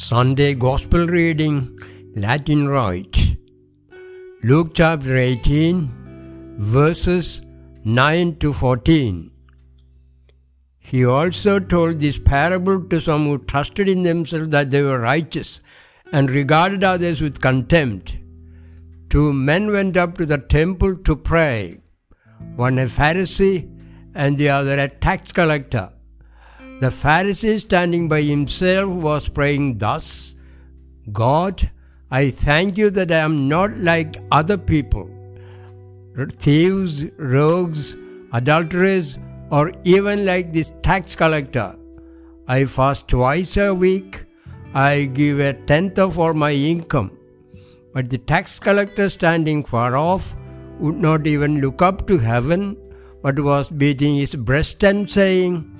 Sunday Gospel reading, Latin Rite. Luke chapter 18, verses 9 to 14. He also told this parable to some who trusted in themselves that they were righteous and regarded others with contempt. Two men went up to the temple to pray, one a Pharisee and the other a tax collector. The Pharisee, standing by himself, was praying thus God, I thank you that I am not like other people, thieves, rogues, adulterers, or even like this tax collector. I fast twice a week. I give a tenth of all my income. But the tax collector, standing far off, would not even look up to heaven, but was beating his breast and saying,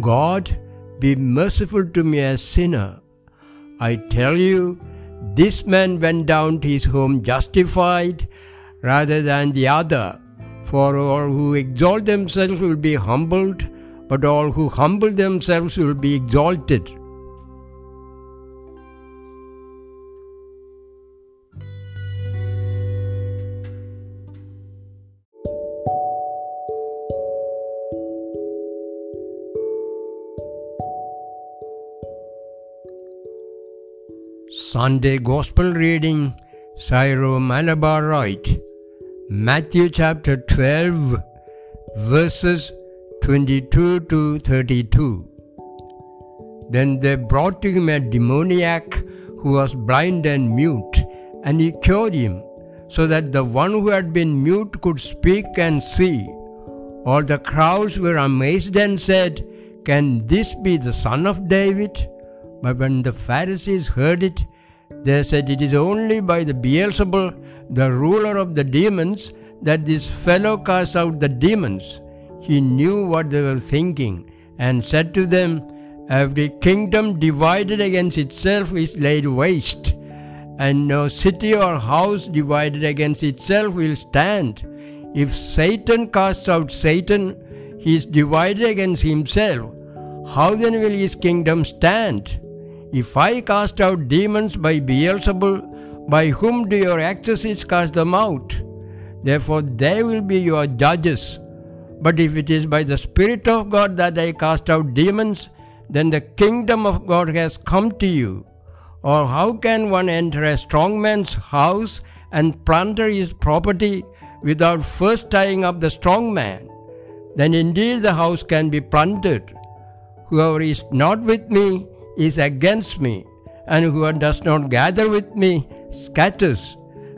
God, be merciful to me, a sinner. I tell you, this man went down to his home justified rather than the other. For all who exalt themselves will be humbled, but all who humble themselves will be exalted. Sunday Gospel reading, Syro Malabar Rite, Matthew chapter 12, verses 22 to 32. Then they brought to him a demoniac who was blind and mute, and he cured him, so that the one who had been mute could speak and see. All the crowds were amazed and said, Can this be the son of David? But when the Pharisees heard it, they said, It is only by the Beelzebul, the ruler of the demons, that this fellow casts out the demons. He knew what they were thinking and said to them, Every kingdom divided against itself is laid waste, and no city or house divided against itself will stand. If Satan casts out Satan, he is divided against himself. How then will his kingdom stand? If I cast out demons by Beelzebul, by whom do your exorcists cast them out? Therefore they will be your judges. But if it is by the Spirit of God that I cast out demons, then the kingdom of God has come to you. Or how can one enter a strong man's house and plunder his property without first tying up the strong man? Then indeed the house can be plundered. Whoever is not with me is against me, and whoever does not gather with me scatters.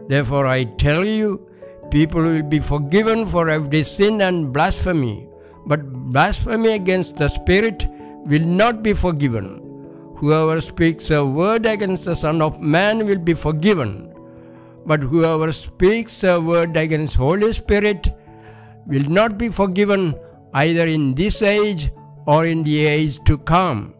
Therefore I tell you, people will be forgiven for every sin and blasphemy, but blasphemy against the Spirit will not be forgiven. Whoever speaks a word against the Son of Man will be forgiven, but whoever speaks a word against Holy Spirit will not be forgiven either in this age or in the age to come.